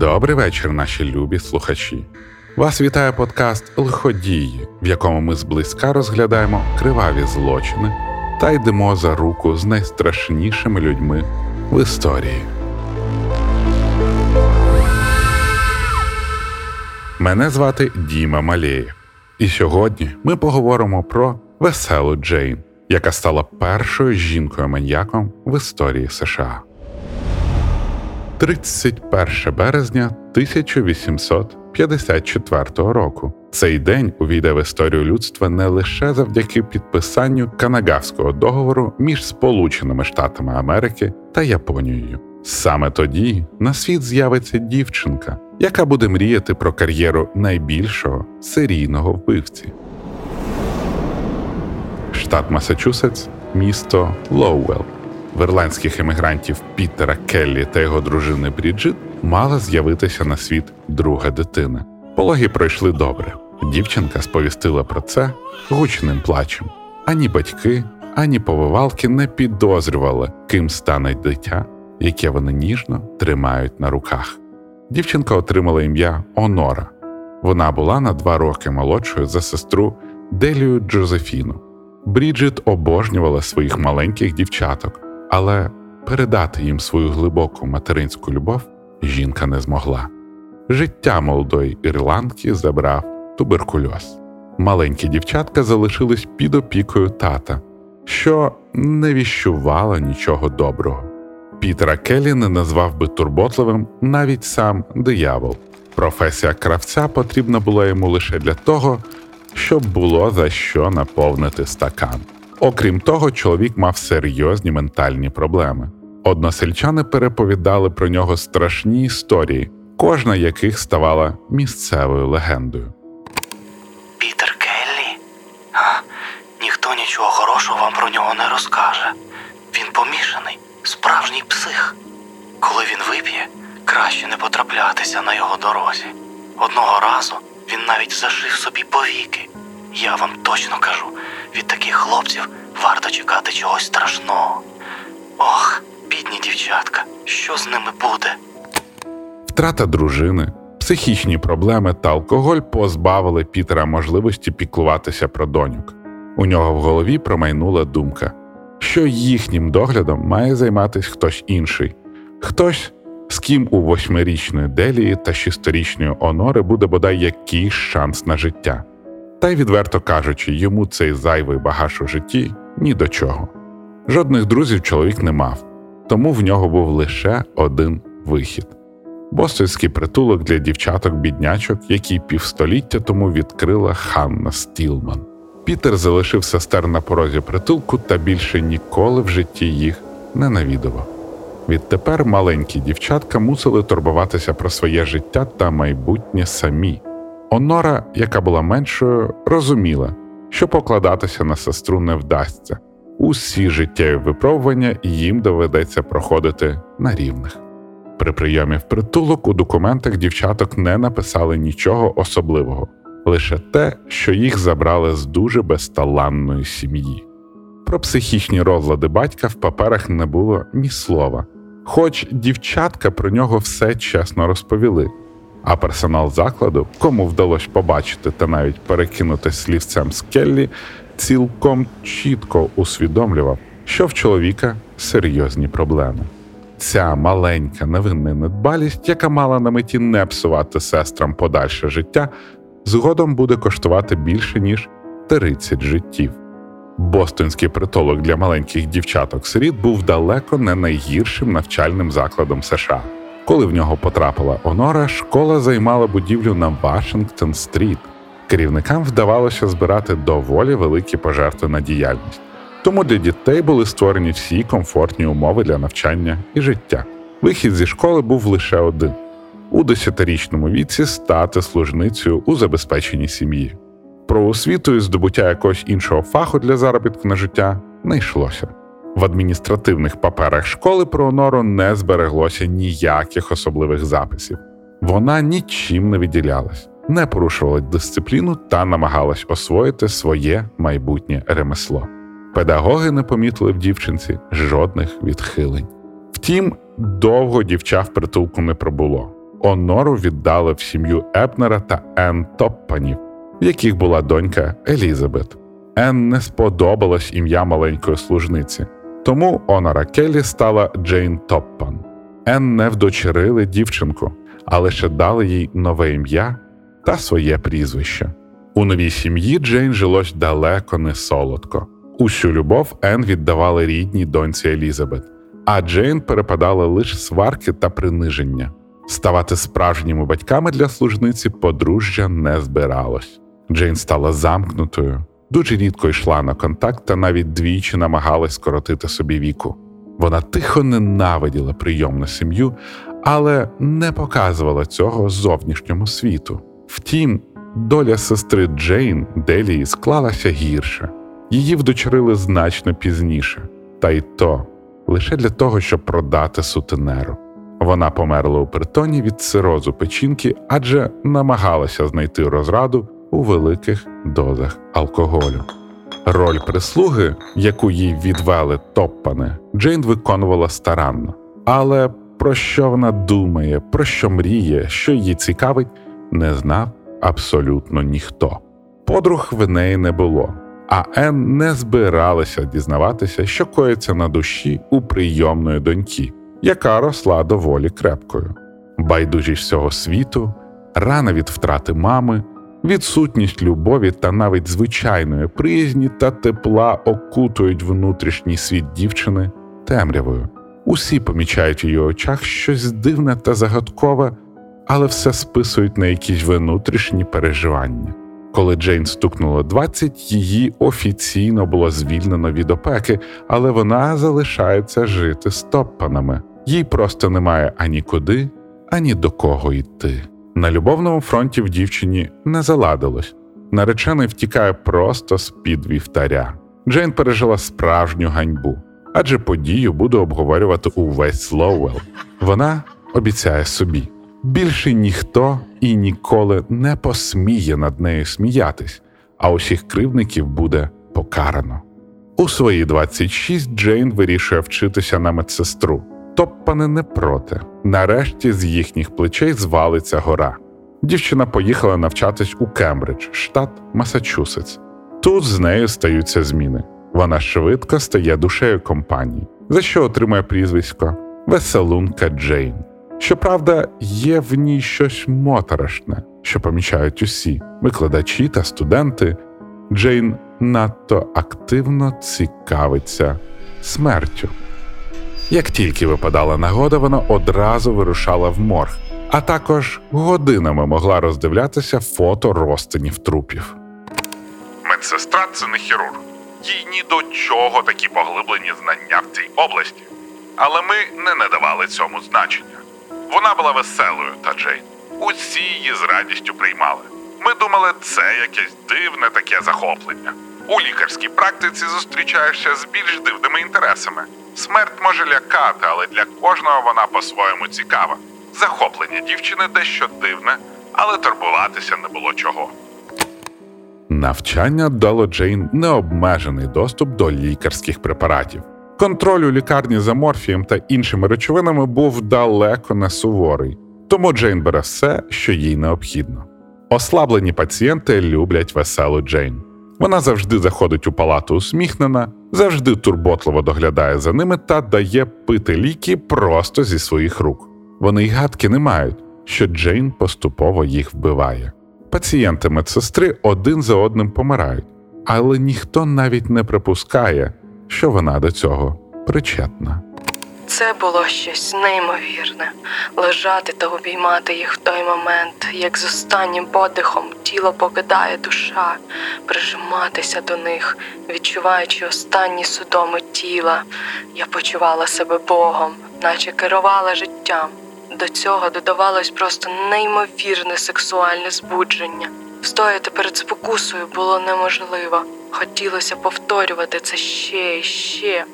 Добрий вечір, наші любі слухачі. Вас вітає подкаст Лиходії, в якому ми зблизька розглядаємо криваві злочини та йдемо за руку з найстрашнішими людьми в історії. Мене звати Діма Малєєв. І сьогодні ми поговоримо про веселу Джейн, яка стала першою жінкою маньяком в історії США. 31 березня 1854 року. Цей день увійде в історію людства не лише завдяки підписанню Канагавського договору між Сполученими Штатами Америки та Японією. Саме тоді на світ з'явиться дівчинка, яка буде мріяти про кар'єру найбільшого серійного вбивці. Штат Масачусетс, місто Лоуелл в ірландських емігрантів Пітера Келлі та його дружини Бріджит мала з'явитися на світ друга дитина. Пологи пройшли добре. Дівчинка сповістила про це гучним плачем. Ані батьки, ані повивалки не підозрювали, ким стане дитя, яке вони ніжно тримають на руках. Дівчинка отримала ім'я Онора. Вона була на два роки молодшою за сестру Делію Джозефіну. Бріджит обожнювала своїх маленьких дівчаток, але передати їм свою глибоку материнську любов жінка не змогла. Життя молодої ірландки забрав туберкульоз. Маленькі дівчатка залишились під опікою тата, що не віщувало нічого доброго. Пітера Келлі не назвав би турботливим навіть сам диявол. Професія кравця потрібна була йому лише для того, щоб було за що наповнити стакан. Окрім того, чоловік мав серйозні ментальні проблеми. Односельчани переповідали про нього страшні історії, кожна яких ставала місцевою легендою. Пітер Келлі? А, ніхто нічого хорошого вам про нього не розкаже. Він помішаний, справжній псих. Коли він вип'є, краще не потраплятися на його дорозі. Одного разу він навіть зашив собі повіки. Я вам точно кажу, від таких хлопців варто чекати чогось страшного. Ох, бідні дівчатка, що з ними буде? Втрата дружини, психічні проблеми та алкоголь позбавили Пітера можливості піклуватися про доньок. У нього в голові промайнула думка, що їхнім доглядом має займатися хтось інший, хтось, з ким у восьмирічної Делії та шістирічної Онори буде бодай якийсь шанс на життя. Та й відверто кажучи, йому цей зайвий багаж у житті ні до чого. Жодних друзів чоловік не мав, тому в нього був лише один вихід бостонський притулок для дівчаток-біднячок, який півстоліття тому відкрила Ханна Стілман. Пітер залишив сестер на порозі притулку та більше ніколи в житті їх не навідував. Відтепер маленькі дівчатка мусили турбуватися про своє життя та майбутнє самі. Онора, яка була меншою, розуміла, що покладатися на сестру не вдасться. Усі життєві випробування їм доведеться проходити на рівних. При прийомі в притулок у документах дівчаток не написали нічого особливого, лише те, що їх забрали з дуже безталанної сім'ї. Про психічні розлади батька в паперах не було ні слова, хоч дівчатка про нього все чесно розповіли. А персонал закладу, кому вдалося побачити та навіть перекинути слівцем з Келлі, цілком чітко усвідомлював, що в чоловіка серйозні проблеми. Ця маленька невинна недбалість, яка мала на меті не псувати сестрам подальше життя, згодом буде коштувати більше ніж 30 життів. Бостонський притулок для маленьких дівчаток сиріт був далеко не найгіршим навчальним закладом США. Коли в нього потрапила Онора, школа займала будівлю на Вашингтон-стріт. Керівникам вдавалося збирати доволі великі пожертви на діяльність. Тому для дітей були створені всі комфортні умови для навчання і життя. Вихід зі школи був лише один у десятирічному віці стати служницею у забезпеченій сім'ї. Про освіту і здобуття якогось іншого фаху для заробітку на життя не йшлося. В адміністративних паперах школи про Онору не збереглося ніяких особливих записів. Вона нічим не виділялась, не порушувала дисципліну та намагалась освоїти своє майбутнє ремесло. Педагоги не помітили в дівчинці жодних відхилень. Втім, довго дівча в притулку не пробуло. Онору віддали в сім'ю Епнера та Енн Топпанів, в яких була донька Елізабет. Енн не сподобалось ім'я маленької служниці, тому Онора Келлі стала Джейн Топпан. Енн не вдочерили дівчинку, а лише дали їй нове ім'я та своє прізвище. У новій сім'ї Джейн жилось далеко не солодко. Усю любов Енн віддавали рідній доньці Елізабет, а Джейн перепадали лише сварки та приниження. Ставати справжніми батьками для служниці подружжя не збиралось. Джейн стала замкнутою, дуже рідко йшла на контакт та навіть двічі намагалась скоротити собі віку. Вона тихо ненавиділа прийомну сім'ю, але не показувала цього зовнішньому світу. Втім, доля сестри Джейн Делії склалася гірше, її вдочерили значно пізніше, та й то лише для того, щоб продати сутенеру. Вона померла у притоні від цирозу печінки, адже намагалася знайти розраду у великих дозах алкоголю. Роль прислуги, яку їй відвели топпане, Джейн виконувала старанно. Але про що вона думає, про що мріє, що її цікавить, не знав абсолютно ніхто. Подруг в неї не було, а Ен не збиралася дізнаватися, що коїться на душі у прийомної доньки, яка росла доволі крепкою. Байдужість всього світу, рана від втрати мами відсутність любові та навіть звичайної приязні та тепла окутують внутрішній світ дівчини темрявою. Усі помічають у її очах щось дивне та загадкове, але все списують на якісь внутрішні переживання. Коли Джейн стукнуло 20, її офіційно було звільнено від опеки, але вона залишається жити з топпанами. Їй просто немає ані куди, ані до кого йти. На любовному фронті в дівчині не заладилось. Наречений втікає просто з під вівтаря. Джейн пережила справжню ганьбу, адже подію буде обговорювати увесь Слоуелл. Вона обіцяє собі. Більше ніхто і ніколи не посміє над нею сміятись, а усіх кривдників буде покарано. У свої 26 Джейн вирішує вчитися на медсестру. Топпани не проти. Нарешті з їхніх плечей звалиться гора. Дівчина поїхала навчатись у Кембридж, штат Масачусетс. Тут з нею стаються зміни. Вона швидко стає душею компанії, за що отримує прізвисько Веселунка Джейн. Щоправда, є в ній щось моторошне, що помічають усі викладачі та студенти. Джейн надто активно цікавиться смертю. Як тільки випадала нагода, вона одразу вирушала в морг, а також годинами могла роздивлятися фото розтинів трупів. Медсестра це не хірург. Їй ні до чого такі поглиблені знання в цій області. Але ми не надавали цьому значення. Вона була веселою та Джейн. Усі її з радістю приймали. Ми думали, це якесь дивне таке захоплення. У лікарській практиці зустрічаєшся з більш дивними інтересами. Смерть може лякати, але для кожного вона по-своєму цікава. Захоплення дівчини дещо дивне, але турбуватися не було чого. Навчання дало Джейн необмежений доступ до лікарських препаратів. Контроль у лікарні за морфієм та іншими речовинами був далеко не суворий, тому Джейн бере все, що їй необхідно. Ослаблені пацієнти люблять веселу Джейн. Вона завжди заходить у палату усміхнена, завжди турботливо доглядає за ними та дає пити ліки просто зі своїх рук. Вони й гадки не мають, що Джейн поступово їх вбиває. Пацієнти медсестри один за одним помирають, але ніхто навіть не припускає, що вона до цього причетна. Це було щось неймовірне лежати та обіймати їх в той момент, як з останнім подихом тіло покидає душа, прижиматися до них, відчуваючи останні судоми тіла. Я почувала себе Богом, наче керувала життям. До цього додавалось просто неймовірне сексуальне збудження. Встояти перед спокусою було неможливо. Хотілося повторювати це ще і ще.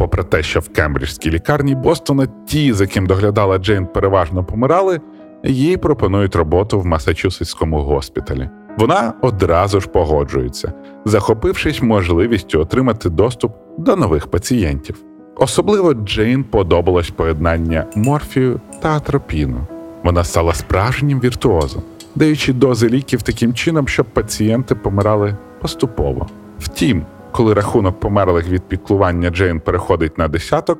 Попри те, що в Кембриджській лікарні Бостона ті, за ким доглядала Джейн, переважно помирали, їй пропонують роботу в Масачусетському госпіталі. Вона одразу ж погоджується, захопившись можливістю отримати доступ до нових пацієнтів. Особливо Джейн подобалось поєднання морфію та атропіну. Вона стала справжнім віртуозом, даючи дози ліків таким чином, щоб пацієнти помирали поступово. Втім, коли рахунок померлих від піклування Джейн переходить на десяток,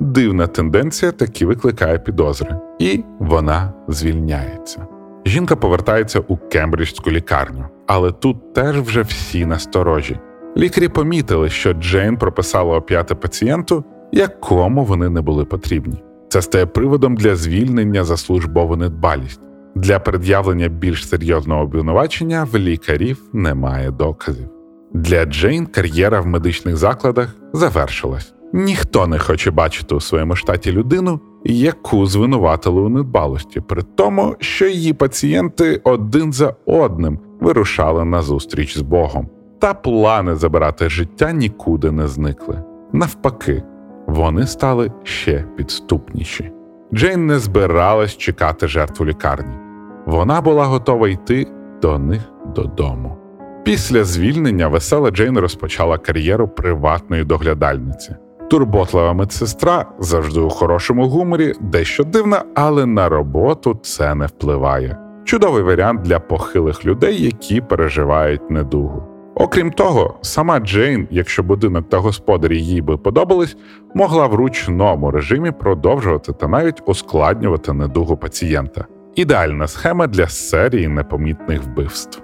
дивна тенденція таки викликає підозри, і вона звільняється. Жінка повертається у Кембриджську лікарню, але тут теж вже всі насторожі. Лікарі помітили, що Джейн прописала оп'яти пацієнту, якому вони не були потрібні. Це стає приводом для звільнення за службову недбалість. Для пред'явлення більш серйозного обвинувачення в лікарів немає доказів. Для Джейн кар'єра в медичних закладах завершилась. Ніхто не хоче бачити у своєму штаті людину, яку звинуватили у недбалості, при тому, що її пацієнти один за одним вирушали на зустріч з Богом, та плани забирати життя нікуди не зникли. Навпаки, вони стали ще підступніші. Джейн не збиралась чекати жертву лікарні. Вона була готова йти до них додому. Після звільнення весела Джейн розпочала кар'єру приватної доглядальниці. Турботлива медсестра завжди у хорошому гуморі, дещо дивна, але на роботу це не впливає. Чудовий варіант для похилих людей, які переживають недугу. Окрім того, сама Джейн, якщо будинок та господарі їй би подобались, могла в ручному режимі продовжувати та навіть ускладнювати недугу пацієнта. Ідеальна схема для серії непомітних вбивств.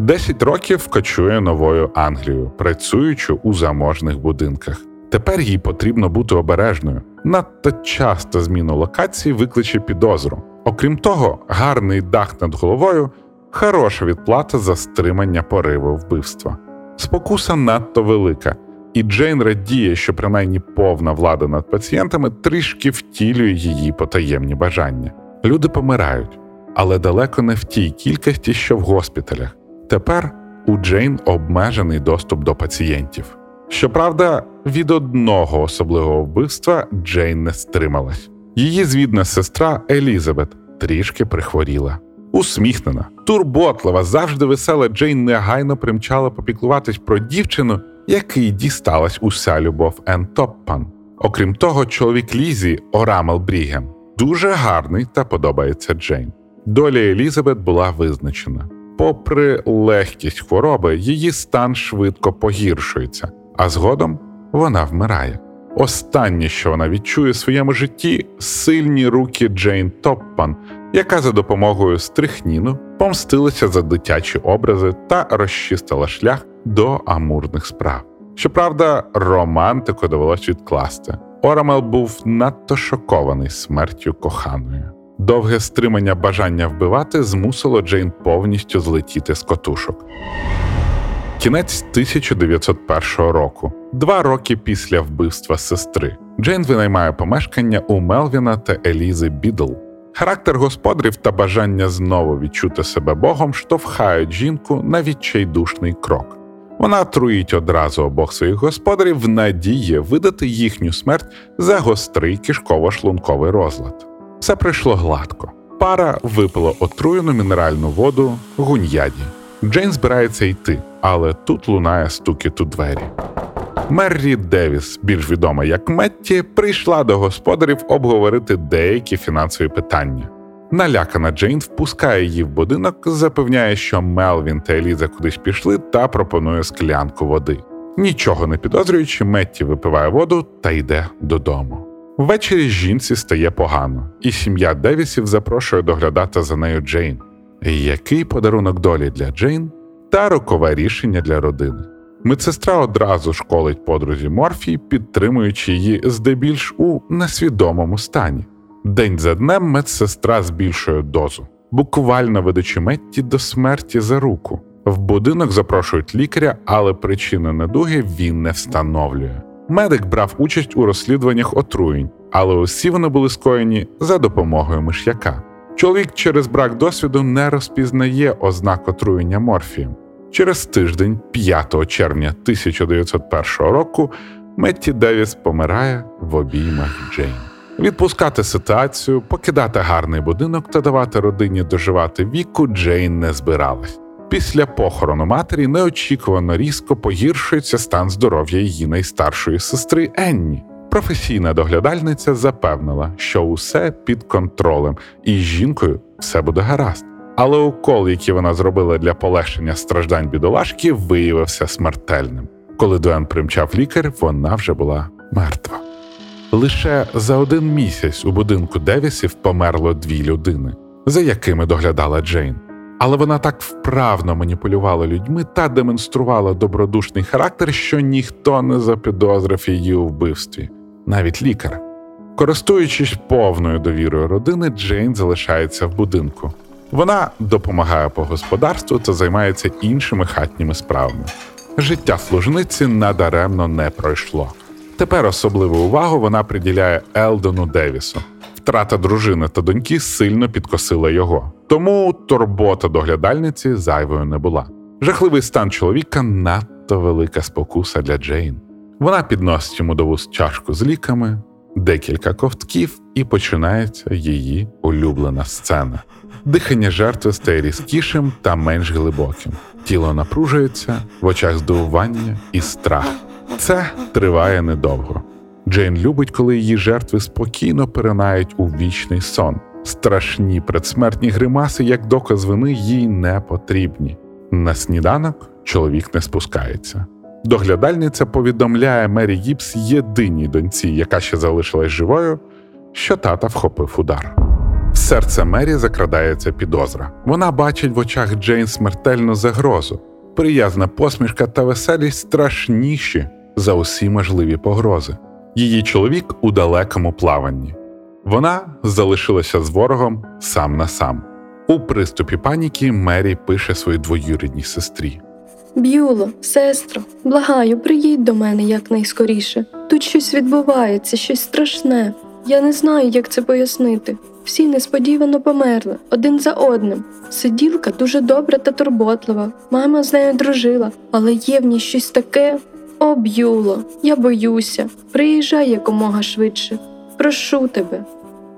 Десять років кочує новою Англією, працюючи у заможних будинках. Тепер їй потрібно бути обережною. Надто часто зміну локації викличе підозру. Окрім того, гарний дах над головою хороша відплата за стримання пориву вбивства. Спокуса надто велика, і Джейн радіє, що принаймні повна влада над пацієнтами трішки втілює її потаємні бажання. Люди помирають, але далеко не в тій кількості, що в госпіталях. Тепер у Джейн обмежений доступ до пацієнтів. Щоправда, від одного особливого вбивства Джейн не стрималась. Її звідна сестра Елізабет трішки прихворіла. Усміхнена, турботлива, завжди весела Джейн негайно примчала попіклуватись про дівчину, який дісталась уся любов Ен Топпан. Окрім того, чоловік Лізі Орамел Брігем дуже гарний та подобається Джейн. Доля Елізабет була визначена. Попри легкість хвороби, її стан швидко погіршується, а згодом вона вмирає. Останнє, що вона відчує в своєму житті, сильні руки Джейн Топпан, яка за допомогою стрихніну помстилася за дитячі образи та розчистила шлях до амурних справ. Щоправда, романтику довелось відкласти. Орамел був надто шокований смертю коханої. Довге стримання бажання вбивати змусило Джейн повністю злетіти з котушок. Кінець 1901 року, два роки після вбивства сестри, Джейн винаймає помешкання у Мелвіна та Елізи Бідл. Характер господарів та бажання знову відчути себе Богом штовхають жінку на відчайдушний крок. Вона труїть одразу обох своїх господарів в надії видати їхню смерть за гострий кишково-шлунковий розлад. Все прийшло гладко. Пара випила отруєну мінеральну воду гуньяді. Джейн збирається йти, але тут лунає стукіт у двері. Меррі Девіс, більш відома як Метті, прийшла до господарів обговорити деякі фінансові питання. Налякана Джейн впускає її в будинок, запевняє, що Мелвін та Еліза кудись пішли та пропонує склянку води. Нічого не підозрюючи, Метті випиває воду та йде додому. Ввечері жінці стає погано, і сім'я Девісів запрошує доглядати за нею Джейн. Який подарунок долі для Джейн та рокове рішення для родини. Медсестра одразу школить подрузі Морфій, підтримуючи її здебільш у несвідомому стані. День за днем медсестра збільшує дозу, буквально ведучи Метті до смерті за руку. В будинок запрошують лікаря, але причини недуги він не встановлює. Медик брав участь у розслідуваннях отруєнь, але усі вони були скоєні за допомогою миш'яка. Чоловік через брак досвіду не розпізнає ознак отруєння морфієм. Через тиждень, 5 червня 1901 року, Метті Девіс помирає в обіймах Джейн. Відпускати ситуацію, покидати гарний будинок та давати родині доживати віку Джейн не збиралась. Після похорону матері неочікувано різко погіршується стан здоров'я її найстаршої сестри Енні. Професійна доглядальниця запевнила, що усе під контролем, і з жінкою все буде гаразд. Але укол, який вона зробила для полегшення страждань бідолашки, виявився смертельним. Коли Дуен примчав лікар, вона вже була мертва. Лише за один місяць у будинку Девісів померло дві людини, за якими доглядала Джейн. Але вона так вправно маніпулювала людьми та демонструвала добродушний характер, що ніхто не запідозрив її у вбивстві, навіть лікар. Користуючись повною довірою родини, Джейн залишається в будинку. Вона допомагає по господарству та займається іншими хатніми справами. Життя служниці надаремно не пройшло. Тепер особливу увагу вона приділяє Елдону Девісу. Втрата дружини та доньки сильно підкосила його, тому турбота доглядальниці зайвою не була. Жахливий стан чоловіка надто велика спокуса для Джейн. Вона підносить йому до вуст чашку з ліками, декілька ковтків, і починається її улюблена сцена. Дихання жертви стає різкішим та менш глибоким. Тіло напружується, в очах здивування і страх. Це триває недовго. Джейн любить, коли її жертви спокійно перенають у вічний сон. Страшні предсмертні гримаси, як доказ вини, їй не потрібні. На сніданок чоловік не спускається. Доглядальниця повідомляє Мері Гіпс єдиній доньці, яка ще залишилась живою, що тата вхопив удар. В серце Мері закрадається підозра. Вона бачить в очах Джейн смертельну загрозу, приязна посмішка та веселість страшніші за усі можливі погрози. Її чоловік у далекому плаванні. Вона залишилася з ворогом сам на сам. У приступі паніки Мері пише своїй двоюрідній сестрі. Б'юло, сестро, благаю, приїдь до мене якнайскоріше. Тут щось відбувається, щось страшне. Я не знаю, як це пояснити. Всі несподівано померли один за одним. Сиділка дуже добра та турботлива. Мама з нею дружила, але є в ній щось таке. О, Б'юло, я боюся. Приїжджай якомога швидше. Прошу тебе.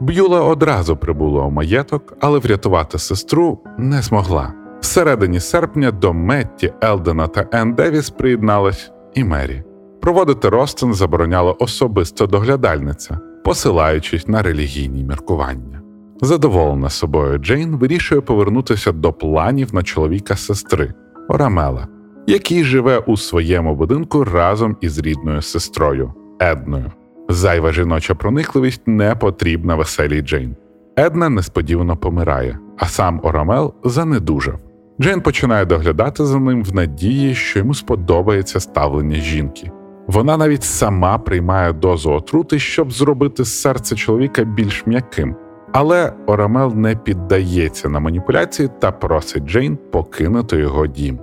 Б'юла одразу прибула у маєток, але врятувати сестру не змогла. Всередині серпня до Метті, Елдена та Енн Девіс приєдналась і Мері. Проводити розтин забороняла особисто доглядальниця, посилаючись на релігійні міркування. Задоволена собою, Джейн вирішує повернутися до планів на чоловіка сестри Орамела, який живе у своєму будинку разом із рідною сестрою Едною. Зайва жіноча проникливість не потрібна веселій Джейн. Една несподівано помирає, а сам Орамел занедужав. Джейн починає доглядати за ним в надії, що йому сподобається ставлення жінки. Вона навіть сама приймає дозу отрути, щоб зробити серце чоловіка більш м'яким. Але Орамел не піддається на маніпуляції та просить Джейн покинути його дім.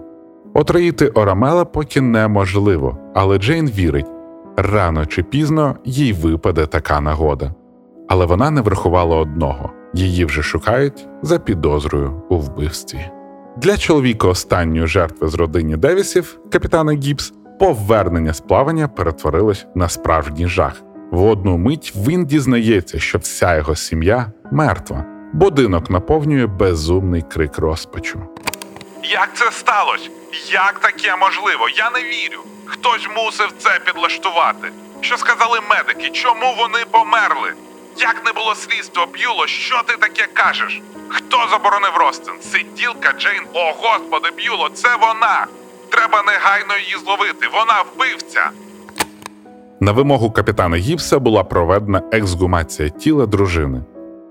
Отруїти Орамела поки неможливо, але Джейн вірить, рано чи пізно їй випаде така нагода. Але вона не врахувала одного її вже шукають за підозрою у вбивстві. Для чоловіка останньої жертви з родині Девісів, капітана Гібс, повернення з плавання перетворилось на справжній жах. В одну мить він дізнається, що вся його сім'я мертва. Будинок наповнює безумний крик розпачу. Як це сталося? Як таке можливо? Я не вірю. Хтось мусив це підлаштувати. Що сказали медики? Чому вони померли? Як не було слідства, Б'юло, що ти таке кажеш? Хто заборонив розтин? Сиділка Джейн? О, господи, Б'юло, це вона! Треба негайно її зловити. Вона вбивця. На вимогу капітана Гіпса була проведена ексгумація тіла дружини.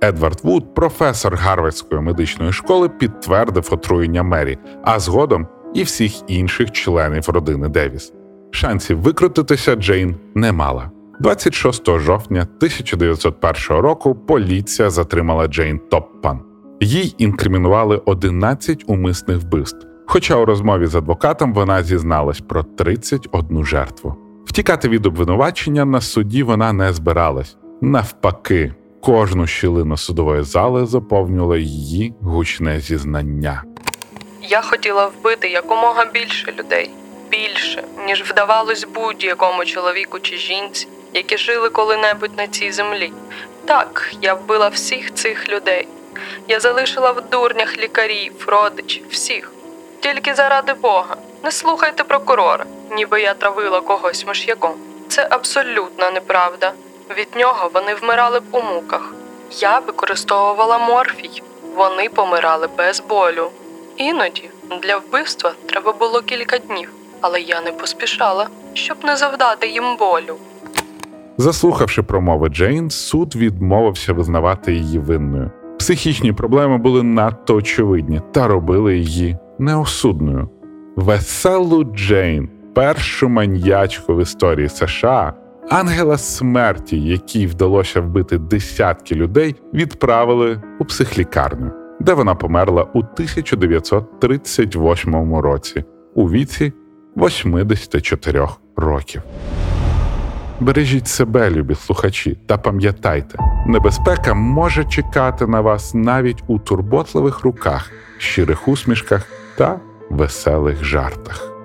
Едвард Вуд, професор Гарвардської медичної школи, підтвердив отруєння Мері, а згодом і всіх інших членів родини Девіс. Шансів викрутитися Джейн не мала. 26 жовтня 1901 року поліція затримала Джейн Топпан. Їй інкримінували 11 умисних вбивств. Хоча у розмові з адвокатом вона зізналась про 31 жертву. Втікати від обвинувачення на суді вона не збиралась. Навпаки, кожну щілину судової зали заповнювало її гучне зізнання. Я хотіла вбити якомога більше людей, більше, ніж вдавалось будь-якому чоловіку чи жінці, які жили коли-небудь на цій землі. Так, я вбила всіх цих людей. Я залишила в дурнях лікарів, родичів, всіх. Тільки заради Бога, не слухайте прокурора, ніби я травила когось миш'яком. Це абсолютна неправда. Від нього вони вмирали б у муках. Я використовувала морфій. Вони помирали без болю. Іноді для вбивства треба було кілька днів, але я не поспішала, щоб не завдати їм болю. Заслухавши промови Джейн, суд відмовився визнавати її винною. Психічні проблеми були надто очевидні та робили її неосудною. Веселу Джейн, першу маньячку в історії США, ангела смерті, якій вдалося вбити десятки людей, відправили у психлікарню, де вона померла у 1938 році у віці 84 років. Бережіть себе, любі слухачі, та пам'ятайте, небезпека може чекати на вас навіть у турботливих руках, щирих усмішках та веселих жартах.